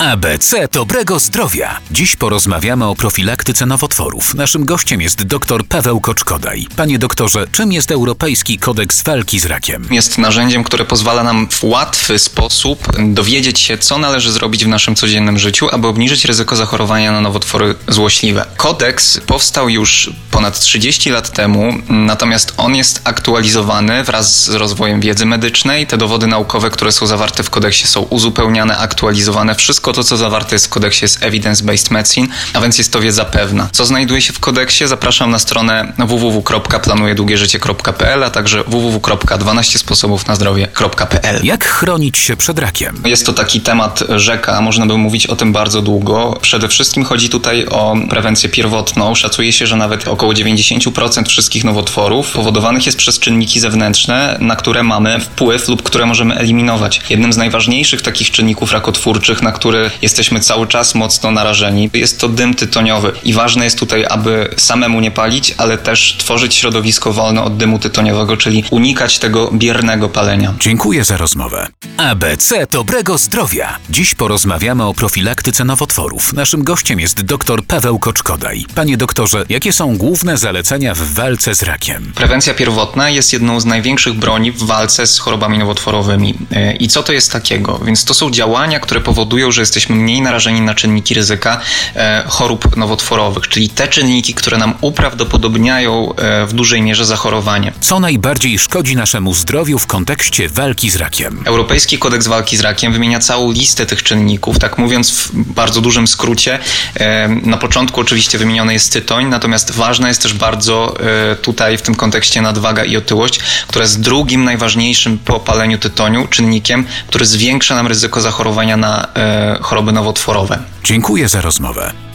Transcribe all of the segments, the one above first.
ABC dobrego zdrowia. Dziś porozmawiamy o profilaktyce nowotworów. Naszym gościem jest dr Paweł Koczkodaj. Panie doktorze, czym jest Europejski Kodeks Walki z Rakiem? Jest narzędziem, które pozwala nam w łatwy sposób dowiedzieć się, co należy zrobić w naszym codziennym życiu, aby obniżyć ryzyko zachorowania na nowotwory złośliwe. Kodeks powstał już ponad 30 lat temu, natomiast on jest aktualizowany wraz z rozwojem wiedzy medycznej. Te dowody naukowe, które są zawarte w kodeksie są uzupełniane, aktualizowane. Wszystko to, co zawarte jest w kodeksie jest evidence-based medicine, a więc jest to wiedza pewna. Co znajduje się w kodeksie? Zapraszam na stronę www.planujedługieżycie.pl, a także www.12sposobównazdrowie.pl. Jak chronić się przed rakiem? Jest to taki temat rzeka, można by mówić o tym bardzo długo. Przede wszystkim chodzi tutaj o prewencję pierwotną. Szacuje się, że nawet około 90% wszystkich nowotworów powodowanych jest przez czynniki zewnętrzne, na które mamy wpływ lub które możemy eliminować. Jednym z najważniejszych takich czynników rakotwórczych, na który jesteśmy cały czas mocno narażeni, jest to dym tytoniowy. I ważne jest tutaj, aby samemu nie palić, ale też tworzyć środowisko wolne od dymu tytoniowego, czyli unikać tego biernego palenia. Dziękuję za rozmowę. ABC dobrego zdrowia. Dziś porozmawiamy o profilaktyce nowotworów. Naszym gościem jest dr Paweł Koczkodaj. Panie doktorze, jakie są główne zalecenia w walce z rakiem? Prewencja pierwotna jest jedną z największych broni w walce z chorobami nowotworowymi. E, I co to jest takiego? Więc to są działania, które powodują, że jesteśmy mniej narażeni na czynniki ryzyka e, chorób nowotworowych, czyli te czynniki, które nam uprawdopodobniają e, w dużej mierze zachorowanie. Co najbardziej szkodzi naszemu zdrowiu w kontekście walki z rakiem? Europejski Kodeks Walki z Rakiem wymienia całą listę tych czynników, tak mówiąc w bardzo dużym skrócie. Na początku oczywiście wymieniony jest tytoń, natomiast ważna jest też bardzo e, tutaj w tym kontekście nadwaga i otyłość, która jest drugim najważniejszym po paleniu tytoniu czynnikiem, który zwiększa nam ryzyko zachorowania na e, choroby nowotworowe. Dziękuję za rozmowę.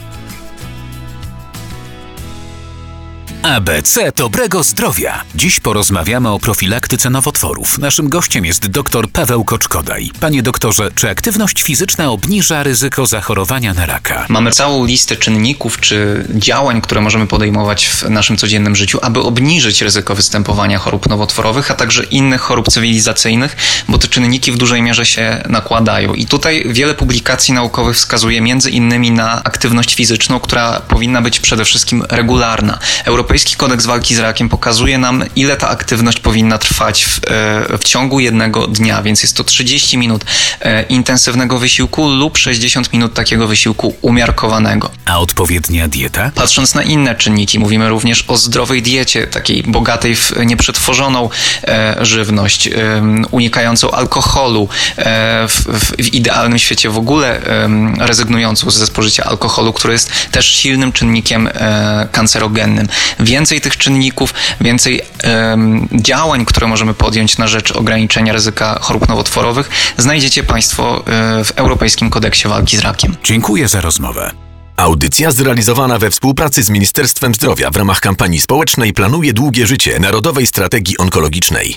ABC dobrego zdrowia. Dziś porozmawiamy o profilaktyce nowotworów. Naszym gościem jest dr Paweł Koczkodaj. Panie doktorze, czy aktywność fizyczna obniża ryzyko zachorowania na raka? Mamy całą listę czynników czy działań, które możemy podejmować w naszym codziennym życiu, aby obniżyć ryzyko występowania chorób nowotworowych, a także innych chorób cywilizacyjnych, bo te czynniki w dużej mierze się nakładają. I tutaj wiele publikacji naukowych wskazuje między innymi na aktywność fizyczną, która powinna być przede wszystkim regularna. Europejski Kodeks Walki z Rakiem pokazuje nam, ile ta aktywność powinna trwać w, e, w ciągu jednego dnia, więc jest to 30 minut e, intensywnego wysiłku lub 60 minut takiego wysiłku umiarkowanego. A odpowiednia dieta? Patrząc na inne czynniki, mówimy również o zdrowej diecie, takiej bogatej w nieprzetworzoną e, żywność, unikającą alkoholu, w, w, idealnym świecie w ogóle rezygnującą ze spożycia alkoholu, który jest też silnym czynnikiem kancerogennym. Więcej tych czynników, więcej e, działań, które możemy podjąć na rzecz ograniczenia ryzyka chorób nowotworowych, znajdziecie Państwo e, w Europejskim Kodeksie Walki z Rakiem. Dziękuję za rozmowę. Audycja zrealizowana we współpracy z Ministerstwem Zdrowia w ramach kampanii społecznej Planuje Długie Życie Narodowej Strategii Onkologicznej.